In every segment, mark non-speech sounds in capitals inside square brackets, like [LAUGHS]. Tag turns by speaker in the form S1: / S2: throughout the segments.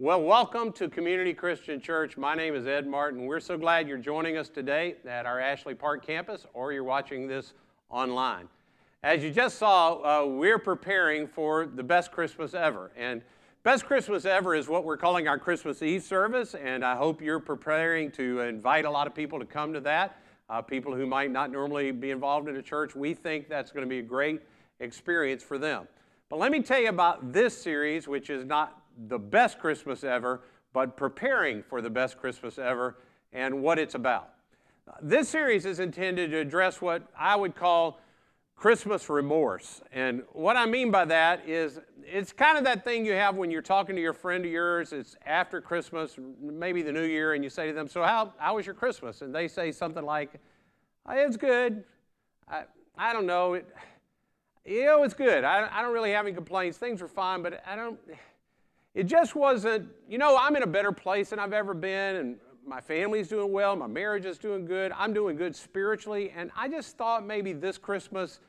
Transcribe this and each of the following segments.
S1: Well, welcome to Community Christian Church. My name is Ed Martin. We're so glad you're joining us today at our Ashley Park campus or you're watching this online. As you just saw, uh, we're preparing for the best Christmas ever. And best Christmas ever is what we're calling our Christmas Eve service, and I hope you're preparing to invite a lot of people to come to that. Uh, people who might not normally be involved in a church, we think that's going to be a great experience for them. But let me tell you about this series, which is not the best Christmas ever, but preparing for the best Christmas ever and what it's about. This series is intended to address what I would call Christmas remorse. And what I mean by that is it's kind of that thing you have when you're talking to your friend of yours, it's after Christmas, maybe the new year, and you say to them, So, how, how was your Christmas? And they say something like, uh, oh, It's good. I, I don't know. It, you know, it's good. I, I don't really have any complaints. Things were fine, but I don't it just wasn't, you know, I'm in a better place than I've ever been, and my family's doing well, my marriage is doing good, I'm doing good spiritually, and I just thought maybe this Christmas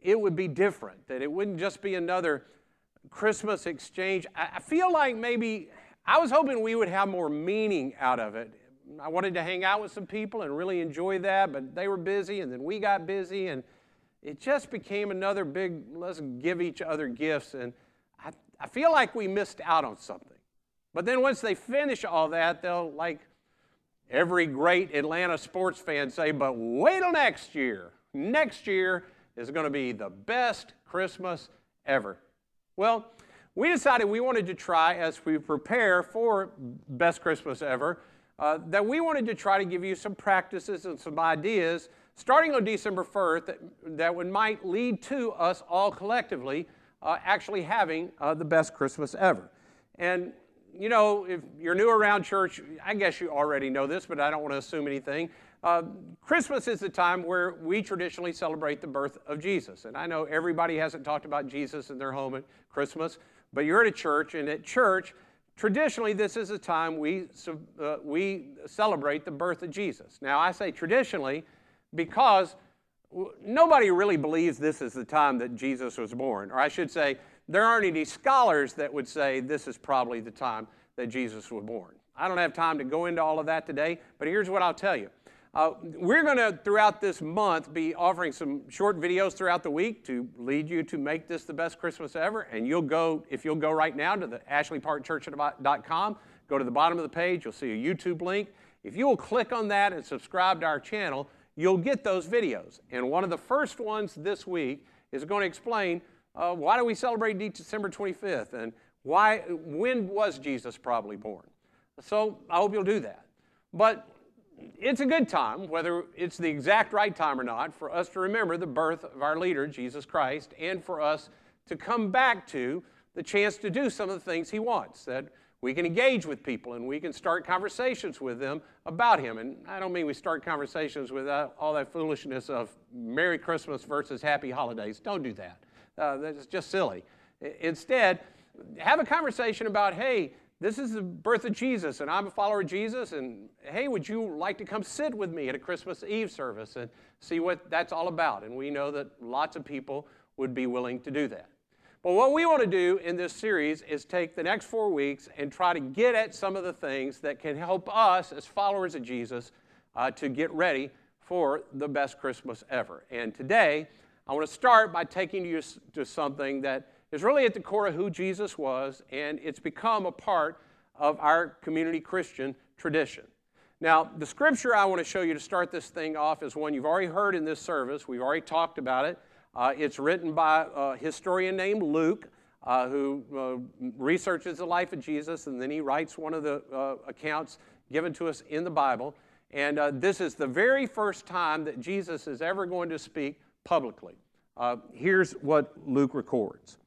S1: it would be different, that it wouldn't just be another Christmas exchange. I feel like maybe I was hoping we would have more meaning out of it. I wanted to hang out with some people and really enjoy that, but they were busy, and then we got busy, and it just became another big let's give each other gifts. And I feel like we missed out on something. But then once they finish all that, they'll, like every great Atlanta sports fan, say, but wait till next year. Next year is going to be the best Christmas ever. Well, we decided we wanted to try, as we prepare for Best Christmas Ever, uh, that we wanted to try to give you some practices and some ideas starting on December 1st that, that would, might lead to us all collectively uh, actually having uh, the best Christmas ever. And, you know, if you're new around church, I guess you already know this, but I don't want to assume anything. Uh, Christmas is the time where we traditionally celebrate the birth of Jesus. And I know everybody hasn't talked about Jesus in their home at Christmas, but you're at a church, and at church, traditionally, this is the time we, uh, we celebrate the birth of Jesus. Now, I say traditionally because nobody really believes this is the time that Jesus was born. Or I should say, there aren't any scholars that would say this is probably the time that Jesus was born. I don't have time to go into all of that today, but here's what I'll tell you. Uh, we're going to, throughout this month, be offering some short videos throughout the week to lead you to make this the best Christmas ever. And you'll go, if you'll go right now to the ashleyparkchurch.com, go to the bottom of the page, you'll see a YouTube link. If you will click on that and subscribe to our channel, you'll get those videos. And one of the first ones this week is going to explain uh, why do we celebrate December 25th and why, when was Jesus probably born. So I hope you'll do that. But it's a good time, whether it's the exact right time or not, for us to remember the birth of our leader, Jesus Christ, and for us to come back to the chance to do some of the things he wants. That we can engage with people and we can start conversations with them about Him. And I don't mean we start conversations with all that foolishness of Merry Christmas versus Happy Holidays. Don't do that. Uh, that's just silly. Instead, have a conversation about, hey, this is the birth of Jesus, and I'm a follower of Jesus, and hey, would you like to come sit with me at a Christmas Eve service and see what that's all about? And we know that lots of people would be willing to do that. But what we want to do in this series is take the next four weeks and try to get at some of the things that can help us as followers of Jesus uh, to get ready for the best Christmas ever. And today, I want to start by taking you to something that is really at the core of who Jesus was, and it's become a part of our community Christian tradition. Now, the scripture I want to show you to start this thing off is one you've already heard in this service. We've already talked about it. Uh, it's written by a historian named Luke, uh, who uh, researches the life of Jesus, and then he writes one of the uh, accounts given to us in the Bible. And uh, this is the very first time that Jesus is ever going to speak publicly. Uh, here's what Luke records.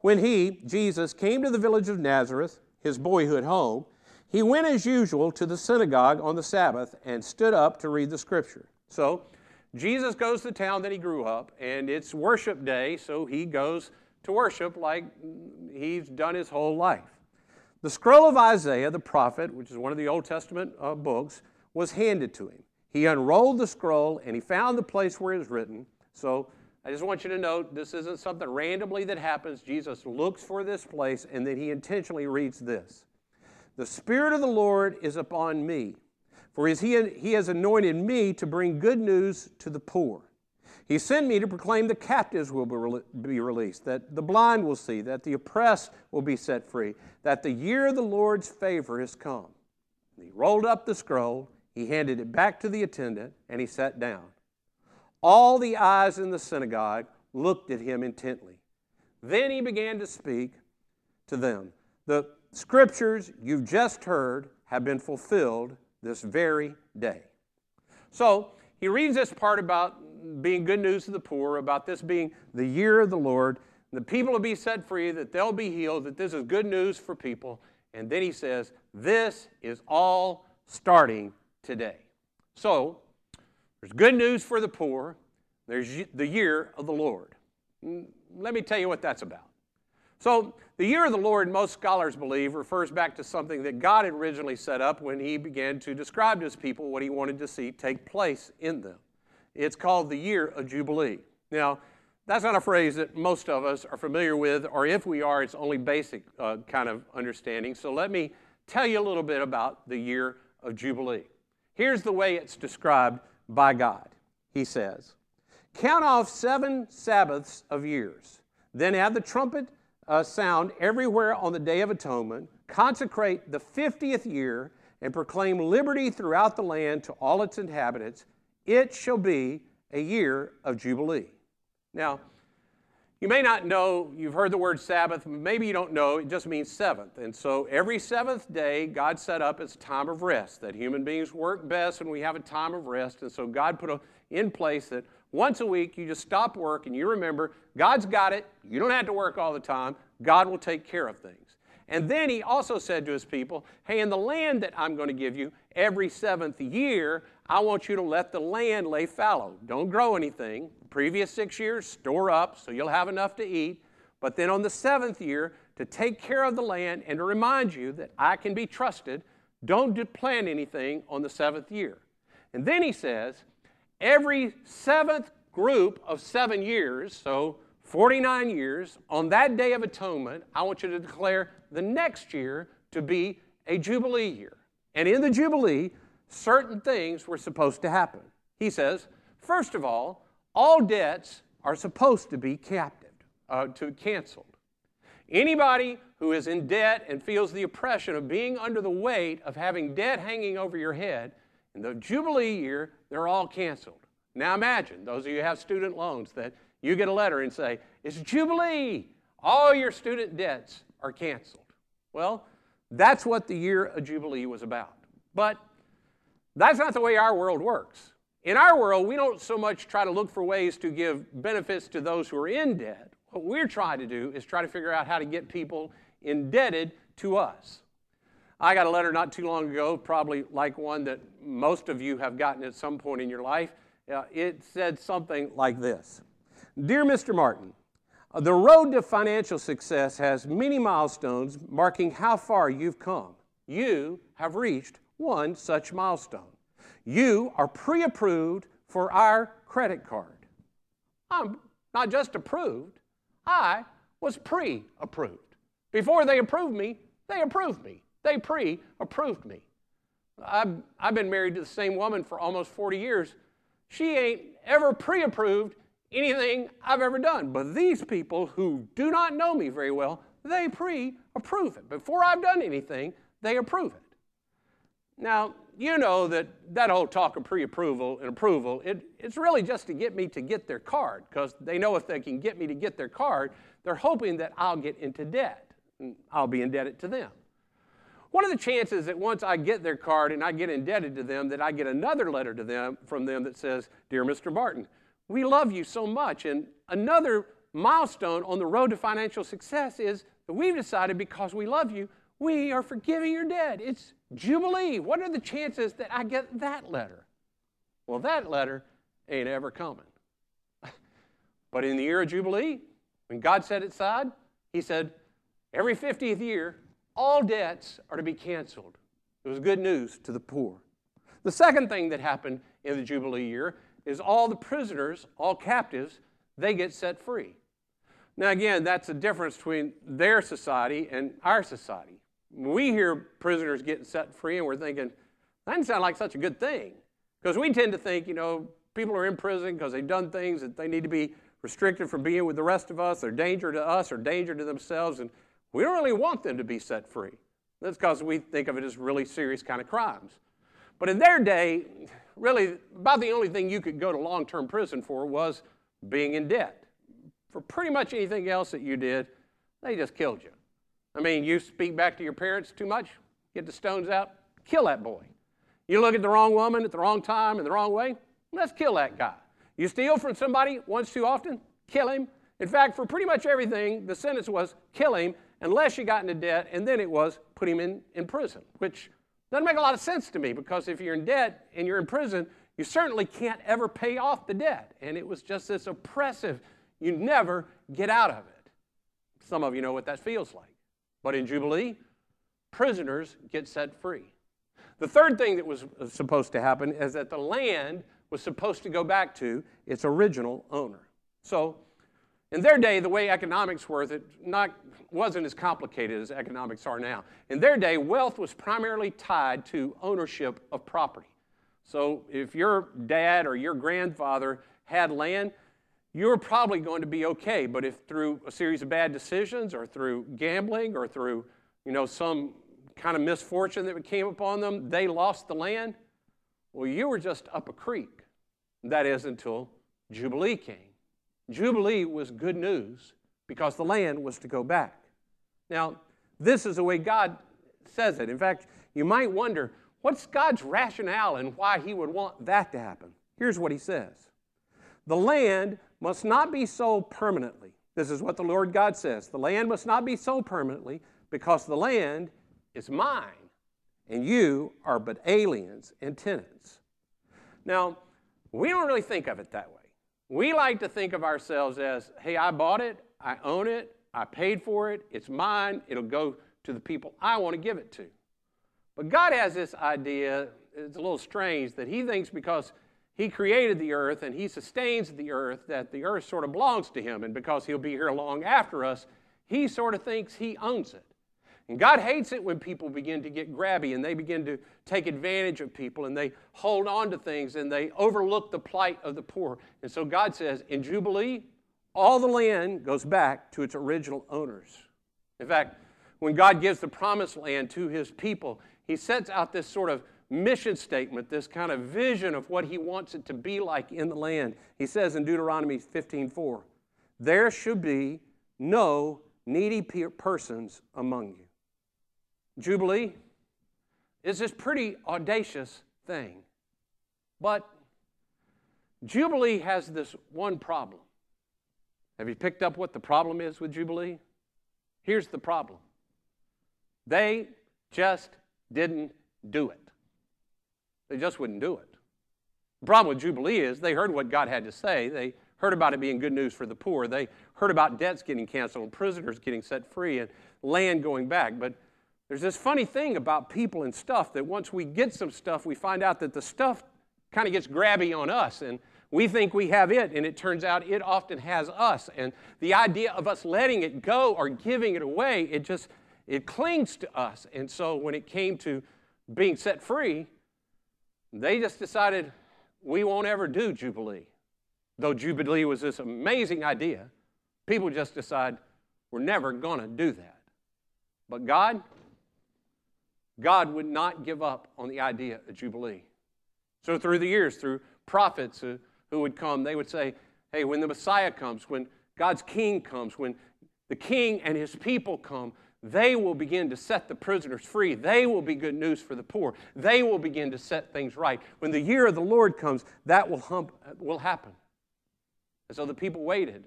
S1: When he, Jesus, came to the village of Nazareth, his boyhood home, he went as usual to the synagogue on the Sabbath and stood up to read the scripture. So, Jesus goes to the town that he grew up, and it's worship day, so he goes to worship like he's done his whole life. The scroll of Isaiah, the prophet, which is one of the Old Testament uh, books, was handed to him. He unrolled the scroll and he found the place where it was written. So I just want you to note this isn't something randomly that happens. Jesus looks for this place and then he intentionally reads this. The Spirit of the Lord is upon me, for as he, he has anointed me to bring good news to the poor. He sent me to proclaim the captives will be released, that the blind will see, that the oppressed will be set free, that the year of the Lord's favor has come. he rolled up the scroll, he handed it back to the attendant, and he sat down. All the eyes in the synagogue looked at him intently. Then he began to speak to them. The scriptures you've just heard have been fulfilled this very day. So he reads this part about being good news to the poor, about this being the year of the Lord. The people will be set free, that they'll be healed, that this is good news for people. And then he says, This is all starting today. So, there's good news for the poor, there's the year of the Lord. Let me tell you what that's about. So, the year of the Lord, most scholars believe, refers back to something that God had originally set up when He began to describe to His people what He wanted to see take place in them. It's called the year of Jubilee. Now, that's not a phrase that most of us are familiar with, or if we are, it's only basic uh, kind of understanding. So, let me tell you a little bit about the year of Jubilee. Here's the way it's described by God He says, Count off seven Sabbaths of years, then have the trumpet uh, sound everywhere on the Day of Atonement, consecrate the 50th year, and proclaim liberty throughout the land to all its inhabitants. It shall be a year of Jubilee. Now, you may not know, you've heard the word Sabbath, maybe you don't know, it just means seventh. And so every seventh day, God set up as a time of rest, that human beings work best when we have a time of rest. And so God put a, in place that once a week, you just stop work and you remember God's got it. You don't have to work all the time. God will take care of things. And then he also said to his people, Hey, in the land that I'm going to give you every seventh year, I want you to let the land lay fallow. Don't grow anything. previous six years, store up so you'll have enough to eat. But then on the seventh year, to take care of the land and to remind you that I can be trusted, don't plant anything on the seventh year. And then he says, every seventh group of seven years, so 49 years, on that day of atonement, I want you to declare the next year to be a Jubilee year. And in the Jubilee, certain things were supposed to happen. He says, first of all, all debts are supposed to be captive, uh, to canceled. Anybody who is in debt and feels the oppression of being under the weight of having debt hanging over your head in the Jubilee year, they're all canceled. Now imagine, those of you have student loans, that you get a letter and say, It's Jubilee. All your student debts are canceled. Well, that's what the year of Jubilee was about. But that's not the way our world works. In our world, we don't so much try to look for ways to give benefits to those who are in debt. What we're trying to do is try to figure out how to get people indebted to us. I got a letter not too long ago, probably like one that most of you have gotten at some point in your life. Uh, it said something like this Dear Mr. Martin, uh, the road to financial success has many milestones marking how far you've come. You have reached one such milestone. You are pre approved for our credit card. I'm not just approved, I was pre approved. Before they approved me, they approved me. They pre approved me. I've, I've been married to the same woman for almost 40 years. She ain't ever pre approved anything I've ever done. But these people who do not know me very well, they pre approve it. Before I've done anything, they approve it. Now, you know that that whole talk of pre approval and approval, it, it's really just to get me to get their card because they know if they can get me to get their card, they're hoping that I'll get into debt and I'll be indebted to them. What are the chances that once I get their card and I get indebted to them, that I get another letter to them from them that says, Dear Mr. Martin, we love you so much. And another milestone on the road to financial success is that we've decided because we love you, we are forgiving your debt. It's Jubilee. What are the chances that I get that letter? Well, that letter ain't ever coming. [LAUGHS] but in the year of Jubilee, when God set it aside, He said, every 50th year, all debts are to be canceled. It was good news to the poor. The second thing that happened in the Jubilee year is all the prisoners, all captives, they get set free. Now, again, that's a difference between their society and our society. we hear prisoners getting set free and we're thinking, that doesn't sound like such a good thing. Because we tend to think, you know, people are in prison because they've done things that they need to be restricted from being with the rest of us. They're danger to us or danger to themselves. And we don't really want them to be set free. That's because we think of it as really serious kind of crimes. But in their day, really, about the only thing you could go to long term prison for was being in debt. For pretty much anything else that you did, they just killed you. I mean, you speak back to your parents too much, get the stones out, kill that boy. You look at the wrong woman at the wrong time in the wrong way, let's kill that guy. You steal from somebody once too often, kill him. In fact, for pretty much everything, the sentence was kill him unless you got into debt, and then it was put him in, in prison, which doesn't make a lot of sense to me because if you're in debt and you're in prison, you certainly can't ever pay off the debt. And it was just this oppressive, you never get out of it. Some of you know what that feels like. But in Jubilee, prisoners get set free. The third thing that was supposed to happen is that the land was supposed to go back to its original owner. So, in their day, the way economics worked, it not, wasn't as complicated as economics are now. In their day, wealth was primarily tied to ownership of property. So, if your dad or your grandfather had land, you were probably going to be okay. But if through a series of bad decisions or through gambling or through you know, some kind of misfortune that came upon them, they lost the land, well, you were just up a creek. That is until Jubilee came. Jubilee was good news because the land was to go back. Now, this is the way God says it. In fact, you might wonder what's God's rationale and why He would want that to happen? Here's what He says The land must not be sold permanently. This is what the Lord God says. The land must not be sold permanently because the land is mine and you are but aliens and tenants. Now, we don't really think of it that way. We like to think of ourselves as, hey, I bought it, I own it, I paid for it, it's mine, it'll go to the people I want to give it to. But God has this idea, it's a little strange, that He thinks because he created the earth and He sustains the earth, that the earth sort of belongs to Him. And because He'll be here long after us, He sort of thinks He owns it. And God hates it when people begin to get grabby and they begin to take advantage of people and they hold on to things and they overlook the plight of the poor. And so God says, in Jubilee, all the land goes back to its original owners. In fact, when God gives the promised land to his people, he sets out this sort of mission statement, this kind of vision of what he wants it to be like in the land. He says in Deuteronomy 15:4, "There should be no needy persons among you." Jubilee is this pretty audacious thing. But Jubilee has this one problem. Have you picked up what the problem is with Jubilee? Here's the problem they just didn't do it. They just wouldn't do it. The problem with Jubilee is they heard what God had to say. They heard about it being good news for the poor. They heard about debts getting canceled and prisoners getting set free and land going back. But there's this funny thing about people and stuff that once we get some stuff, we find out that the stuff kind of gets grabby on us. And we think we have it, and it turns out it often has us. And the idea of us letting it go or giving it away, it just it clings to us. And so when it came to being set free, they just decided we won't ever do Jubilee. Though Jubilee was this amazing idea, people just decide we're never going to do that. But God, God would not give up on the idea of Jubilee. So through the years, through prophets who, who would come, they would say, hey, when the Messiah comes, when God's king comes, when the king and his people come, they will begin to set the prisoners free. They will be good news for the poor. They will begin to set things right. When the year of the Lord comes, that will, hump, will happen. And so the people waited.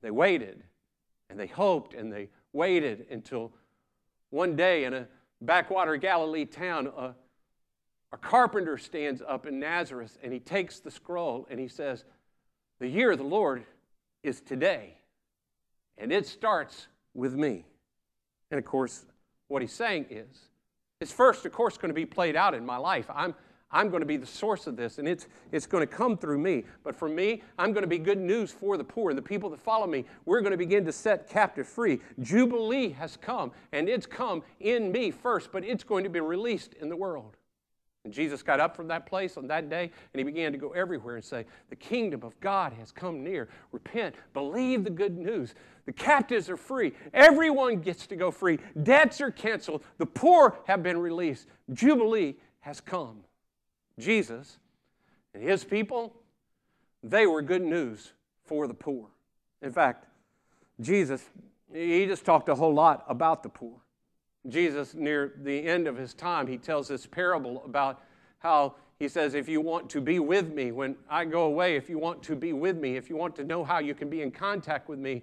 S1: They waited and they hoped and they waited until one day in a backwater Galilee town, a, a carpenter stands up in Nazareth and he takes the scroll and he says, The year of the Lord is today, and it starts with me. And of course, what he's saying is, it's first, of course, going to be played out in my life. I'm, I'm going to be the source of this, and it's, it's going to come through me. But for me, I'm going to be good news for the poor and the people that follow me. We're going to begin to set captive free. Jubilee has come, and it's come in me first, but it's going to be released in the world. And Jesus got up from that place on that day and he began to go everywhere and say, The kingdom of God has come near. Repent, believe the good news. The captives are free. Everyone gets to go free. Debts are canceled. The poor have been released. Jubilee has come. Jesus and his people, they were good news for the poor. In fact, Jesus, he just talked a whole lot about the poor. Jesus, near the end of his time, he tells this parable about how he says, If you want to be with me when I go away, if you want to be with me, if you want to know how you can be in contact with me,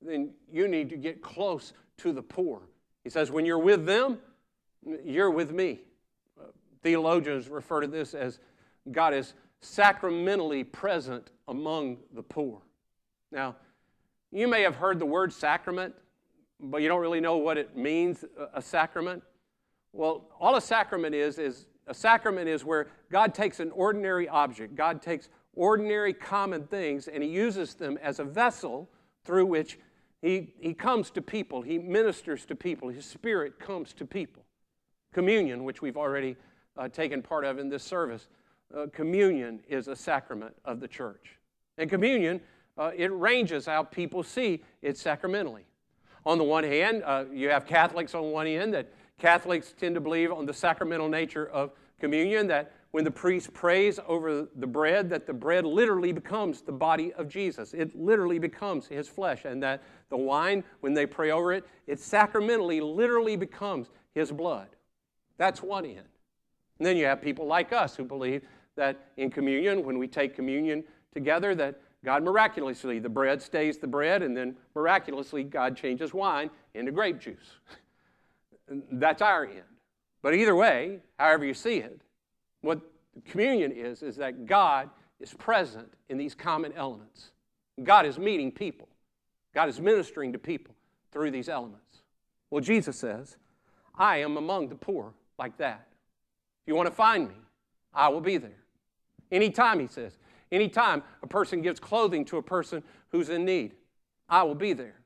S1: then you need to get close to the poor. He says, When you're with them, you're with me. Theologians refer to this as God is sacramentally present among the poor. Now, you may have heard the word sacrament, but you don't really know what it means, a sacrament. Well, all a sacrament is, is a sacrament is where God takes an ordinary object, God takes ordinary common things, and He uses them as a vessel through which He, he comes to people, He ministers to people, His Spirit comes to people. Communion, which we've already uh, taken part of in this service. Uh, communion is a sacrament of the church. And communion, uh, it ranges how people see it sacramentally. On the one hand, uh, you have Catholics on one end that Catholics tend to believe on the sacramental nature of communion, that when the priest prays over the bread, that the bread literally becomes the body of Jesus. It literally becomes his flesh. And that the wine, when they pray over it, it sacramentally, literally becomes his blood. That's one end. And then you have people like us who believe that in communion, when we take communion together, that God miraculously, the bread stays the bread, and then miraculously, God changes wine into grape juice. [LAUGHS] That's our end. But either way, however you see it, what communion is, is that God is present in these common elements. God is meeting people, God is ministering to people through these elements. Well, Jesus says, I am among the poor like that. If you want to find me, I will be there. Anytime, he says, anytime a person gives clothing to a person who's in need, I will be there.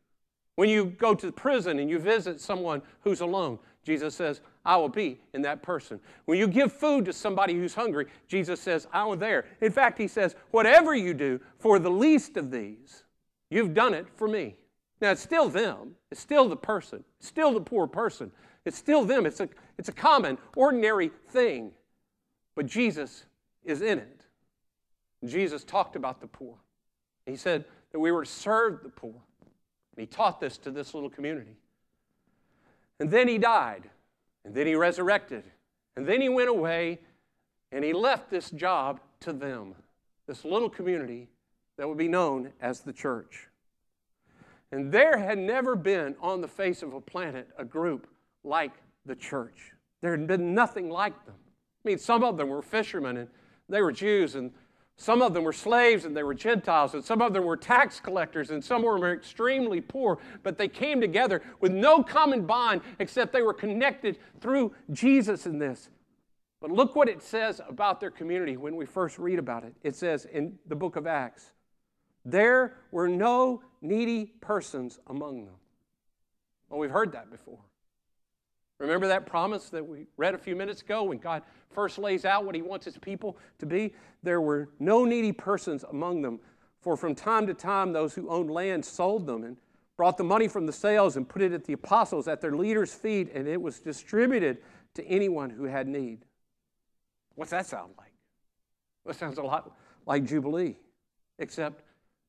S1: When you go to the prison and you visit someone who's alone, Jesus says, I will be in that person. When you give food to somebody who's hungry, Jesus says, I will there. In fact, he says, whatever you do for the least of these, you've done it for me. Now, it's still them. It's still the person. It's still the poor person. It's still them. It's a, it's a common, ordinary thing. But Jesus is in it. Jesus talked about the poor. He said that we were to serve the poor. And he taught this to this little community. And then he died. And then he resurrected. And then he went away and he left this job to them, this little community that would be known as the church. And there had never been on the face of a planet a group like the church. There had been nothing like them. I mean, some of them were fishermen and they were Jews, and some of them were slaves and they were Gentiles, and some of them were tax collectors, and some were extremely poor, but they came together with no common bond except they were connected through Jesus in this. But look what it says about their community when we first read about it. It says in the book of Acts, there were no needy persons among them. Well, we've heard that before. Remember that promise that we read a few minutes ago when God first lays out what he wants his people to be? There were no needy persons among them, for from time to time those who owned land sold them and brought the money from the sales and put it at the apostles at their leaders' feet, and it was distributed to anyone who had need. What's that sound like? Well, it sounds a lot like Jubilee, except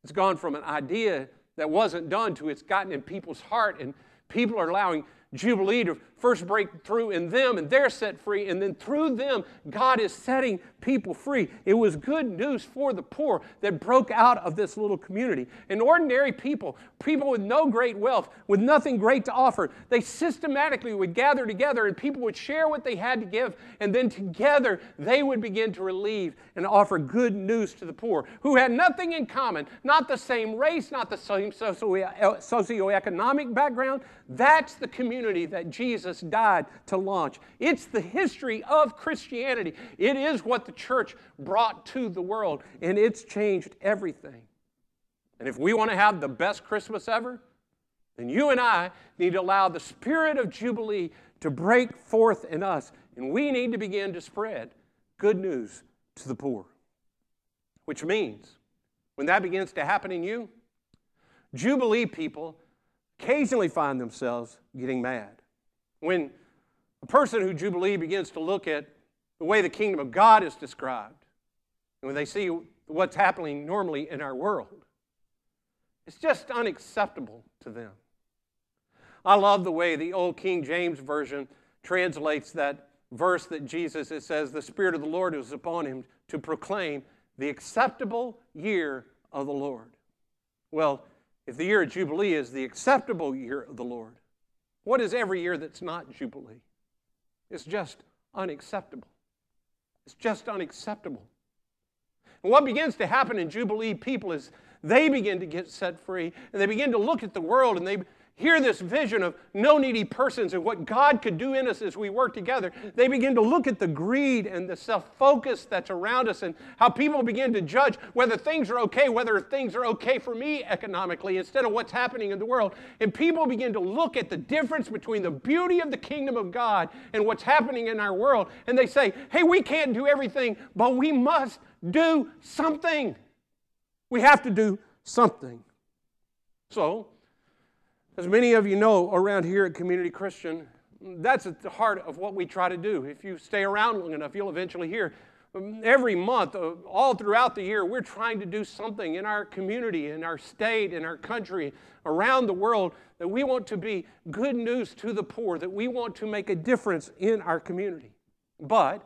S1: it's gone from an idea that wasn't done to it's gotten in people's heart, and people are allowing Jubilee to first break through in them and they're set free. And then through them, God is setting people free. It was good news for the poor that broke out of this little community. And ordinary people, people with no great wealth, with nothing great to offer, they systematically would gather together and people would share what they had to give. And then together, they would begin to relieve and offer good news to the poor who had nothing in common, not the same race, not the same socio- socioeconomic background. That's the community community that Jesus died to launch. It's the history of Christianity. It is what the church brought to the world, and it's changed everything. And if we want to have the best Christmas ever, then you and I need to allow the spirit of Jubilee to break forth in us, and we need to begin to spread good news to the poor. Which means, when that begins to happen in you, Jubilee people occasionally find themselves getting mad. When a person who Jubilee begins to look at the way the kingdom of God is described, and when they see what's happening normally in our world, it's just unacceptable to them. I love the way the old King James Version translates that verse that Jesus, it says, The Spirit of the Lord is upon him to proclaim the acceptable year of the Lord. Well, if the year of Jubilee is the acceptable year of the Lord, what is every year that's not Jubilee? It's just unacceptable. It's just unacceptable. And what begins to happen in Jubilee people is they begin to get set free and they begin to look at the world and they hear this vision of no needy persons and what God could do in us as we work together, they begin to look at the greed and the self focus that's around us and how people begin to judge whether things are okay, whether things are okay for me economically instead of what's happening in the world. And people begin to look at the difference between the beauty of the kingdom of God and what's happening in our world. And they say, hey, we can't do everything, but we must do something. We have to do something. So, as many of you know around here at Community Christian, that's at the heart of what we try to do. If you stay around long enough, you'll eventually hear. Every month, uh, all throughout the year, we're trying to do something in our community, in our state, in our country, around the world that we want to be good news to the poor, that we want to make a difference in our community. But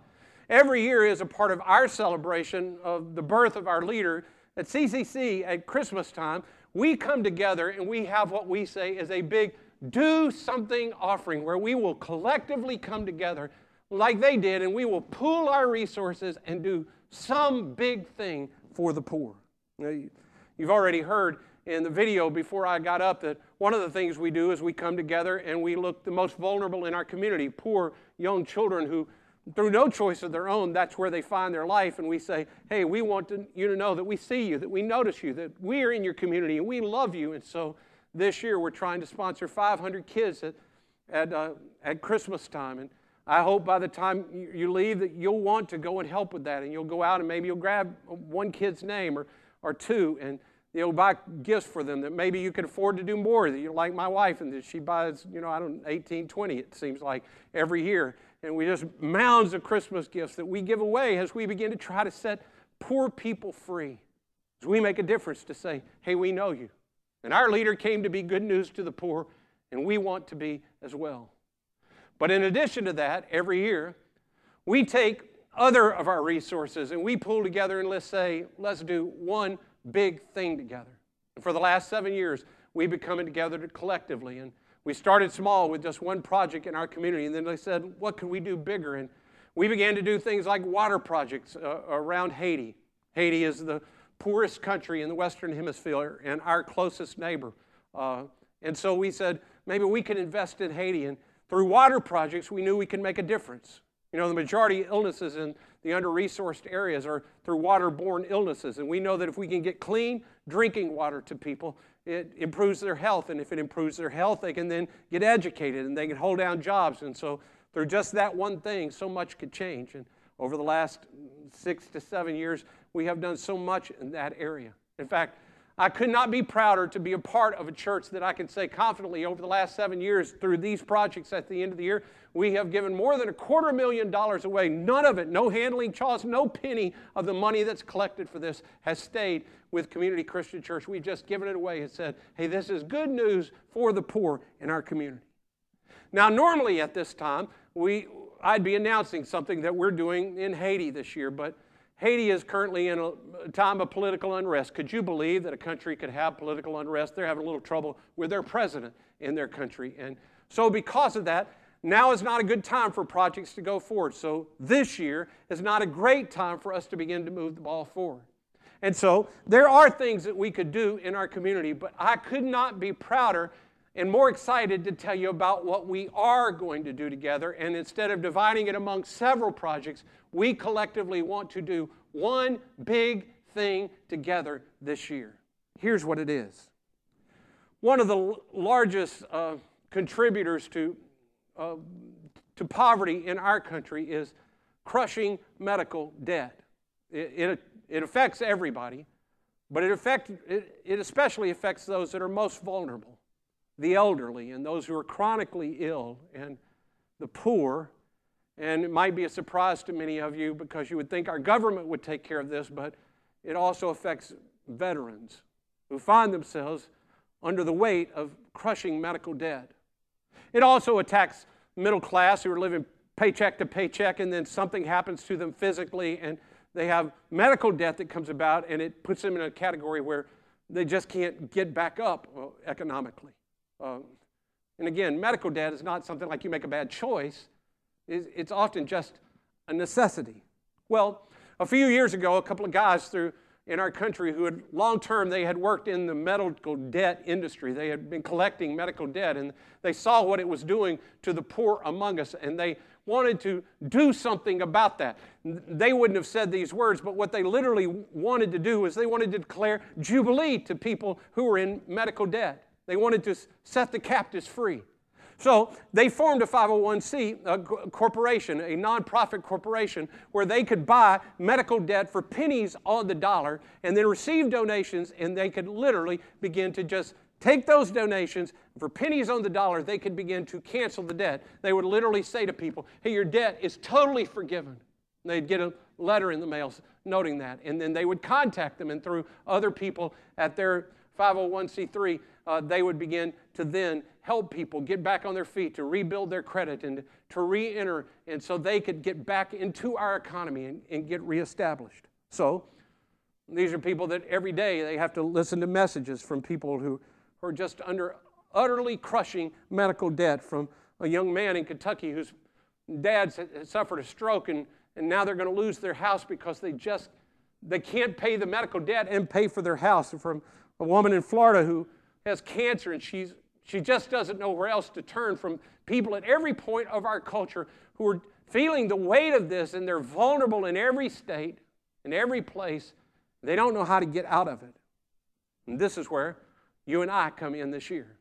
S1: every year is a part of our celebration of the birth of our leader. At CCC at Christmas time, we come together and we have what we say is a big do something offering where we will collectively come together like they did and we will pool our resources and do some big thing for the poor. You've already heard in the video before I got up that one of the things we do is we come together and we look the most vulnerable in our community, poor young children who through no choice of their own, that's where they find their life. And we say, hey, we want to, you to know that we see you, that we notice you, that we are in your community and we love you. And so this year we're trying to sponsor 500 kids at, at, uh, at Christmas time. And I hope by the time you leave that you'll want to go and help with that. And you'll go out and maybe you'll grab one kid's name or, or two and you'll buy gifts for them that maybe you can afford to do more. That you're like my wife and that she buys, you know, I don't 18, 20, it seems like every year and we just mounds of Christmas gifts that we give away as we begin to try to set poor people free. As we make a difference to say, hey, we know you. And our leader came to be good news to the poor, and we want to be as well. But in addition to that, every year, we take other of our resources and we pull together and let's say, let's do one big thing together. And for the last seven years, we've been coming together collectively. And we started small with just one project in our community, and then they said, What could we do bigger? And we began to do things like water projects uh, around Haiti. Haiti is the poorest country in the Western Hemisphere and our closest neighbor. Uh, and so we said, maybe we can invest in Haiti. And through water projects, we knew we could make a difference. You know, the majority of illnesses in the under resourced areas are through waterborne illnesses. And we know that if we can get clean drinking water to people, it improves their health. And if it improves their health, they can then get educated and they can hold down jobs. And so, through just that one thing, so much could change. And over the last six to seven years, we have done so much in that area. In fact, I could not be prouder to be a part of a church that I can say confidently over the last seven years through these projects at the end of the year, we have given more than a quarter million dollars away. None of it, no handling charges, no penny of the money that's collected for this has stayed with Community Christian Church. We've just given it away and said, hey, this is good news for the poor in our community. Now, normally at this time, we, I'd be announcing something that we're doing in Haiti this year, but Haiti is currently in a time of political unrest. Could you believe that a country could have political unrest? They're having a little trouble with their president in their country. And so, because of that, now is not a good time for projects to go forward. So, this year is not a great time for us to begin to move the ball forward. And so there are things that we could do in our community, but I could not be prouder and more excited to tell you about what we are going to do together. And instead of dividing it among several projects, we collectively want to do one big thing together this year. Here's what it is one of the largest uh, contributors to, uh, to poverty in our country is crushing medical debt. It, it, it affects everybody, but it, affect, it, it especially affects those that are most vulnerable the elderly and those who are chronically ill and the poor. And it might be a surprise to many of you because you would think our government would take care of this, but it also affects veterans who find themselves under the weight of crushing medical debt. It also attacks middle class who are living paycheck to paycheck and then something happens to them physically and they have medical debt that comes about and it puts them in a category where they just can't get back up uh, economically. Uh, and again, medical debt is not something like you make a bad choice, it's often just a necessity. Well, a few years ago, a couple of guys through in our country who had long term they had worked in the medical debt industry. They had been collecting medical debt and they saw what it was doing to the poor among us and they wanted to do something about that. They wouldn't have said these words but what they literally wanted to do was they wanted to declare jubilee to people who were in medical debt they wanted to set the captives free so they formed a 501c a corporation, a nonprofit corporation, where they could buy medical debt for pennies on the dollar and then receive donations, and they could literally begin to just take those donations for pennies on the dollar. They could begin to cancel the debt. They would literally say to people, "Hey, your debt is totally forgiven." And they'd get a letter in the mail noting that, and then they would contact them, and through other people at their 501c3, uh, they would begin to then help people get back on their feet, to rebuild their credit, and to re enter, and so they could get back into our economy and, and get reestablished. So, these are people that every day they have to listen to messages from people who, are just under utterly crushing medical debt from a young man in Kentucky whose dad suffered a stroke and, and now they're going to lose their house because they just they can't pay the medical debt and pay for their house. From a woman in Florida who has cancer and she's, she just doesn't know where else to turn from people at every point of our culture who are feeling the weight of this and they're vulnerable in every state, in every place. They don't know how to get out of it. And this is where you and I come in this year.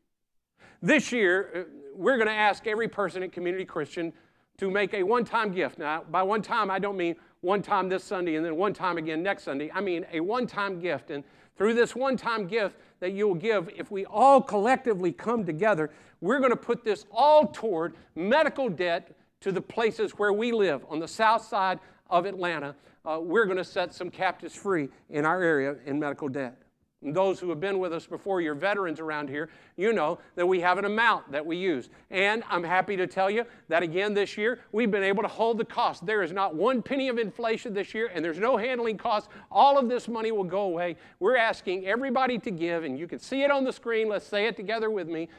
S1: This year, uh, we're going to ask every person at Community Christian to make a one time gift. Now, by one time, I don't mean one time this Sunday and then one time again next Sunday. I mean a one time gift. And through this one time gift that you'll give, if we all collectively come together, we're going to put this all toward medical debt to the places where we live on the south side of Atlanta. Uh, we're going to set some captives free in our area in medical debt. And those who have been with us before, you're veterans around here, you know that we have an amount that we use. And I'm happy to tell you that again this year, we've been able to hold the cost. There is not one penny of inflation this year, and there's no handling costs. All of this money will go away. We're asking everybody to give, and you can see it on the screen. Let's say it together with me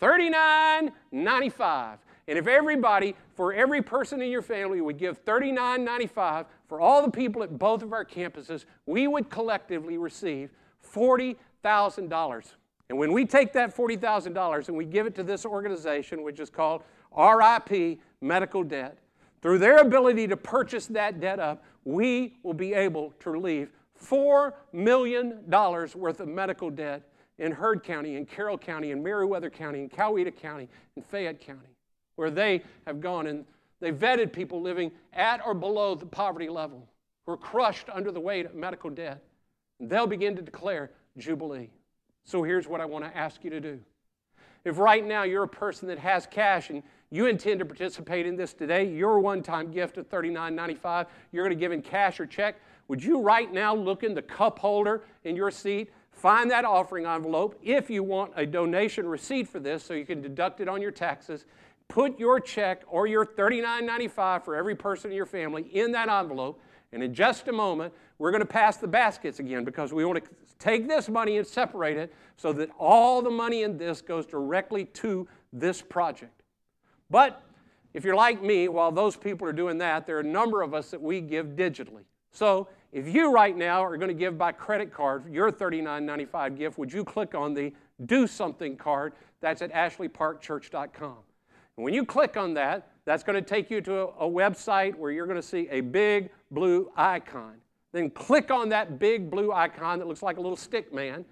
S1: $39.95. And if everybody, for every person in your family, would give $39.95 for all the people at both of our campuses, we would collectively receive $40,000. And when we take that $40,000 and we give it to this organization, which is called RIP Medical Debt, through their ability to purchase that debt up, we will be able to relieve $4 million worth of medical debt in Heard County, in Carroll County, in Meriwether County, in Coweta County, in Fayette County, where they have gone and they vetted people living at or below the poverty level who are crushed under the weight of medical debt. They'll begin to declare Jubilee. So here's what I want to ask you to do. If right now you're a person that has cash and you intend to participate in this today, your one time gift of $39.95, you're going to give in cash or check, would you right now look in the cup holder in your seat, find that offering envelope if you want a donation receipt for this so you can deduct it on your taxes? Put your check or your $39.95 for every person in your family in that envelope and in just a moment, we're going to pass the baskets again because we want to take this money and separate it so that all the money in this goes directly to this project. But if you're like me, while those people are doing that, there are a number of us that we give digitally. So if you right now are going to give by credit card your $39.95 gift, would you click on the Do Something card. That's at ashleyparkchurch.com. And when you click on that, that's going to take you to a, a website where you're going to see a big blue icon. Then click on that big blue icon that looks like a little stick man.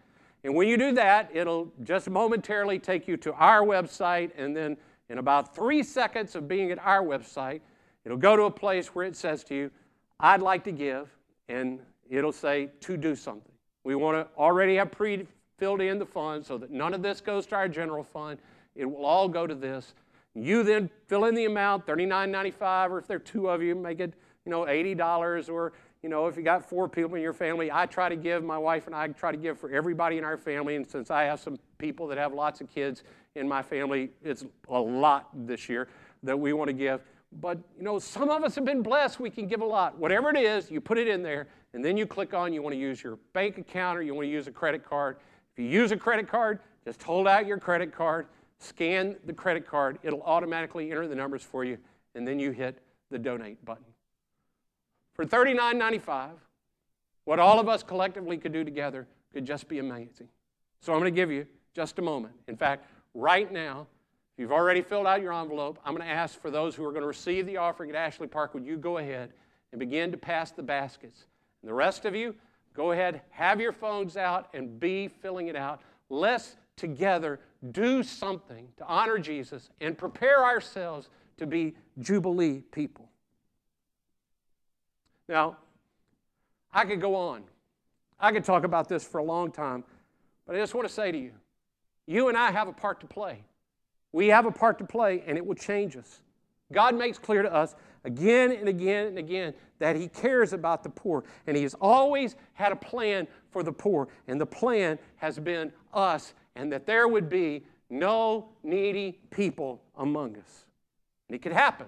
S1: And when you do that, it'll just momentarily take you to our website. And then in about three seconds of being at our website, it'll go to a place where it says to you, I'd like to give. And it'll say to do something. We want to already have pre filled in the fund so that none of this goes to our general fund. It will all go to this. You then fill in the amount, $39.95, or if there are two of you, make it you know, $80, or you know, if you got four people in your family, I try to give, my wife and I try to give for everybody in our family. And since I have some people that have lots of kids in my family, it's a lot this year that we want to give. But you know, some of us have been blessed. We can give a lot. Whatever it is, you put it in there, and then you click on you want to use your bank account or you want to use a credit card. If you use a credit card, just hold out your credit card, scan the credit card. It'll automatically enter the numbers for you, and then you hit the donate button. For $39.95, what all of us collectively could do together could just be amazing. So I'm going to give you just a moment. In fact, right now, if you've already filled out your envelope, I'm going to ask for those who are going to receive the offering at Ashley Park, would you go ahead and begin to pass the baskets? And the rest of you, go ahead, have your phones out and be filling it out. Let's together do something to honor Jesus and prepare ourselves to be Jubilee people. Now, I could go on. I could talk about this for a long time, but I just want to say to you you and I have a part to play. We have a part to play, and it will change us. God makes clear to us again and again and again that He cares about the poor, and He has always had a plan for the poor, and the plan has been us, and that there would be no needy people among us. And it could happen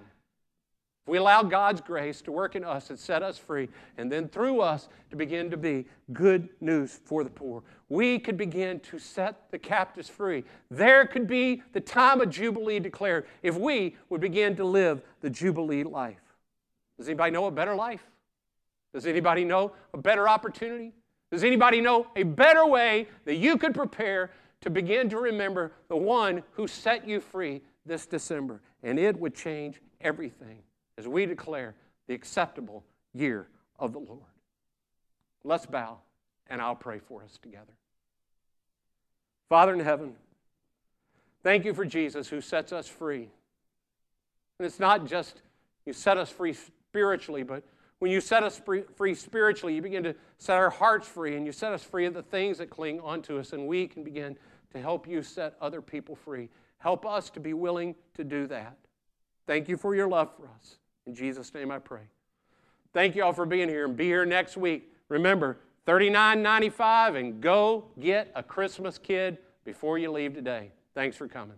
S1: If we allow God's grace to work in us and set us free, and then through us to begin to be good news for the poor, we could begin to set the captives free. There could be the time of Jubilee declared if we would begin to live the Jubilee life. Does anybody know a better life? Does anybody know a better opportunity? Does anybody know a better way that you could prepare to begin to remember the one who set you free this December? And it would change everything as we declare the acceptable year of the Lord. Let's bow, and I'll pray for us together. Father in heaven, thank you for Jesus who sets us free. And it's not just you set us free spiritually, but when you set us free spiritually, you begin to set our hearts free and you set us free of the things that cling onto us, and we can begin to help you set other people free. Help us to be willing to do that. Thank you for your love for us. In Jesus' name I pray. Thank you all for being here and be here next week. Remember, $39.95 and go get a Christmas kid before you leave today. Thanks for coming.